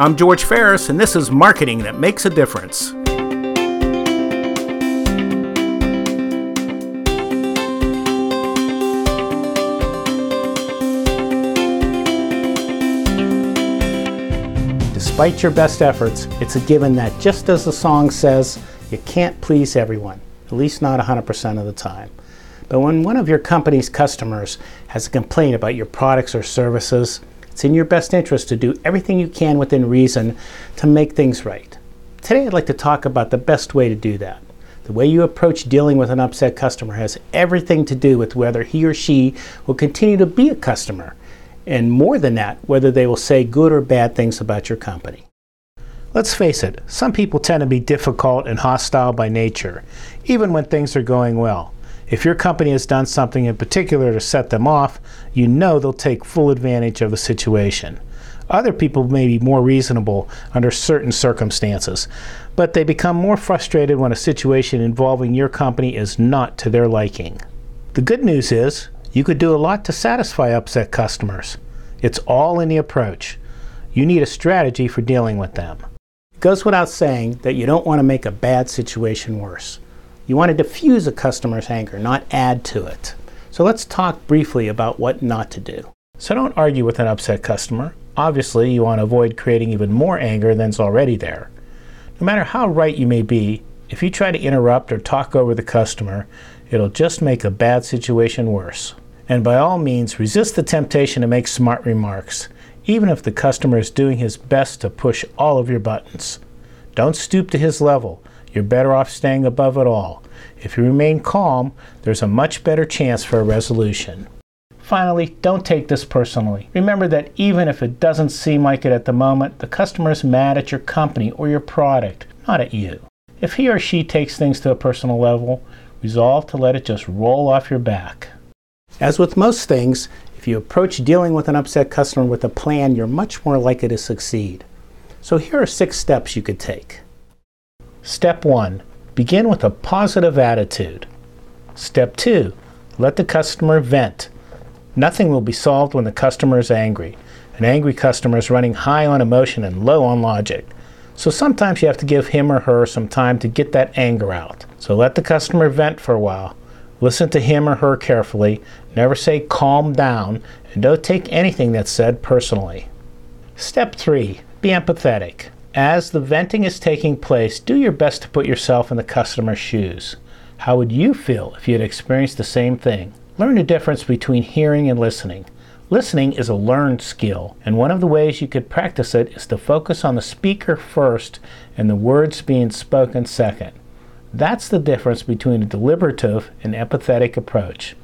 I'm George Ferris, and this is Marketing That Makes a Difference. Despite your best efforts, it's a given that just as the song says, you can't please everyone, at least not 100% of the time. But when one of your company's customers has a complaint about your products or services, it's in your best interest to do everything you can within reason to make things right. Today, I'd like to talk about the best way to do that. The way you approach dealing with an upset customer has everything to do with whether he or she will continue to be a customer, and more than that, whether they will say good or bad things about your company. Let's face it, some people tend to be difficult and hostile by nature, even when things are going well. If your company has done something in particular to set them off, you know they'll take full advantage of the situation. Other people may be more reasonable under certain circumstances, but they become more frustrated when a situation involving your company is not to their liking. The good news is, you could do a lot to satisfy upset customers. It's all in the approach. You need a strategy for dealing with them. It goes without saying that you don't want to make a bad situation worse. You want to diffuse a customer's anger, not add to it. So let's talk briefly about what not to do. So don't argue with an upset customer. Obviously, you want to avoid creating even more anger than's already there. No matter how right you may be, if you try to interrupt or talk over the customer, it'll just make a bad situation worse. And by all means, resist the temptation to make smart remarks, even if the customer is doing his best to push all of your buttons. Don't stoop to his level. You're better off staying above it all. If you remain calm, there's a much better chance for a resolution. Finally, don't take this personally. Remember that even if it doesn't seem like it at the moment, the customer is mad at your company or your product, not at you. If he or she takes things to a personal level, resolve to let it just roll off your back. As with most things, if you approach dealing with an upset customer with a plan, you're much more likely to succeed. So here are six steps you could take. Step 1 Begin with a positive attitude. Step 2 Let the customer vent. Nothing will be solved when the customer is angry. An angry customer is running high on emotion and low on logic. So sometimes you have to give him or her some time to get that anger out. So let the customer vent for a while. Listen to him or her carefully. Never say calm down, and don't take anything that's said personally. Step 3 Be empathetic. As the venting is taking place, do your best to put yourself in the customer's shoes. How would you feel if you had experienced the same thing? Learn the difference between hearing and listening. Listening is a learned skill, and one of the ways you could practice it is to focus on the speaker first and the words being spoken second. That's the difference between a deliberative and empathetic approach.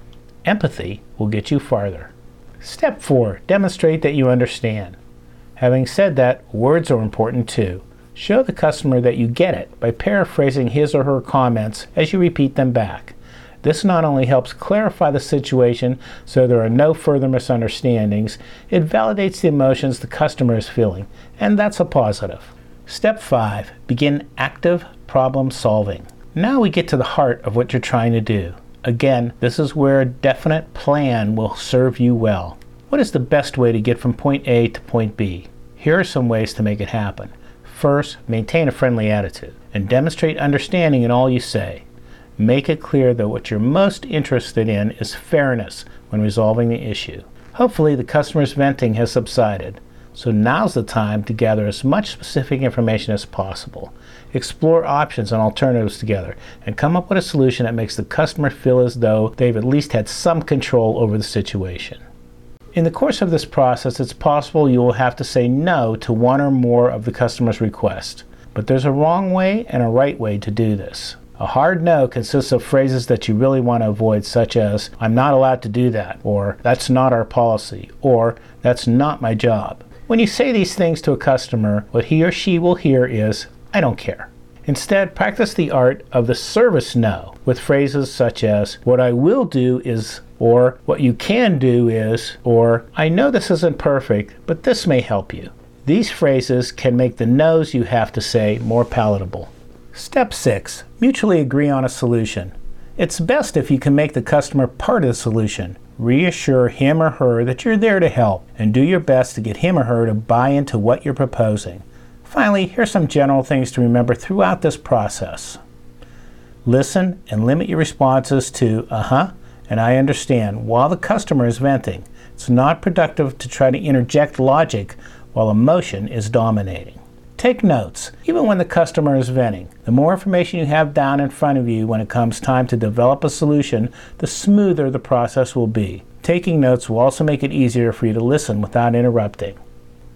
Empathy will get you farther. Step 4 Demonstrate that you understand. Having said that, words are important too. Show the customer that you get it by paraphrasing his or her comments as you repeat them back. This not only helps clarify the situation so there are no further misunderstandings, it validates the emotions the customer is feeling, and that's a positive. Step 5 Begin active problem solving. Now we get to the heart of what you're trying to do. Again, this is where a definite plan will serve you well. What is the best way to get from point A to point B? Here are some ways to make it happen. First, maintain a friendly attitude and demonstrate understanding in all you say. Make it clear that what you're most interested in is fairness when resolving the issue. Hopefully, the customer's venting has subsided, so now's the time to gather as much specific information as possible. Explore options and alternatives together and come up with a solution that makes the customer feel as though they've at least had some control over the situation. In the course of this process, it's possible you will have to say no to one or more of the customer's requests. But there's a wrong way and a right way to do this. A hard no consists of phrases that you really want to avoid, such as, I'm not allowed to do that, or that's not our policy, or that's not my job. When you say these things to a customer, what he or she will hear is, I don't care. Instead, practice the art of the service no with phrases such as, What I will do is or what you can do is, or I know this isn't perfect, but this may help you. These phrases can make the no's you have to say more palatable. Step 6 Mutually agree on a solution. It's best if you can make the customer part of the solution. Reassure him or her that you're there to help and do your best to get him or her to buy into what you're proposing. Finally, here's some general things to remember throughout this process. Listen and limit your responses to, uh huh, and I understand, while the customer is venting. It's not productive to try to interject logic while emotion is dominating. Take notes, even when the customer is venting. The more information you have down in front of you when it comes time to develop a solution, the smoother the process will be. Taking notes will also make it easier for you to listen without interrupting.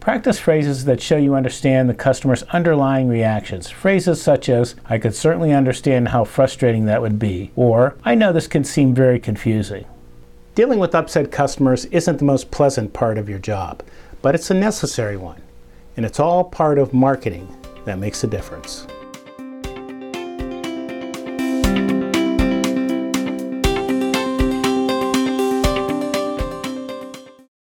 Practice phrases that show you understand the customer's underlying reactions. Phrases such as, I could certainly understand how frustrating that would be, or, I know this can seem very confusing. Dealing with upset customers isn't the most pleasant part of your job, but it's a necessary one. And it's all part of marketing that makes a difference.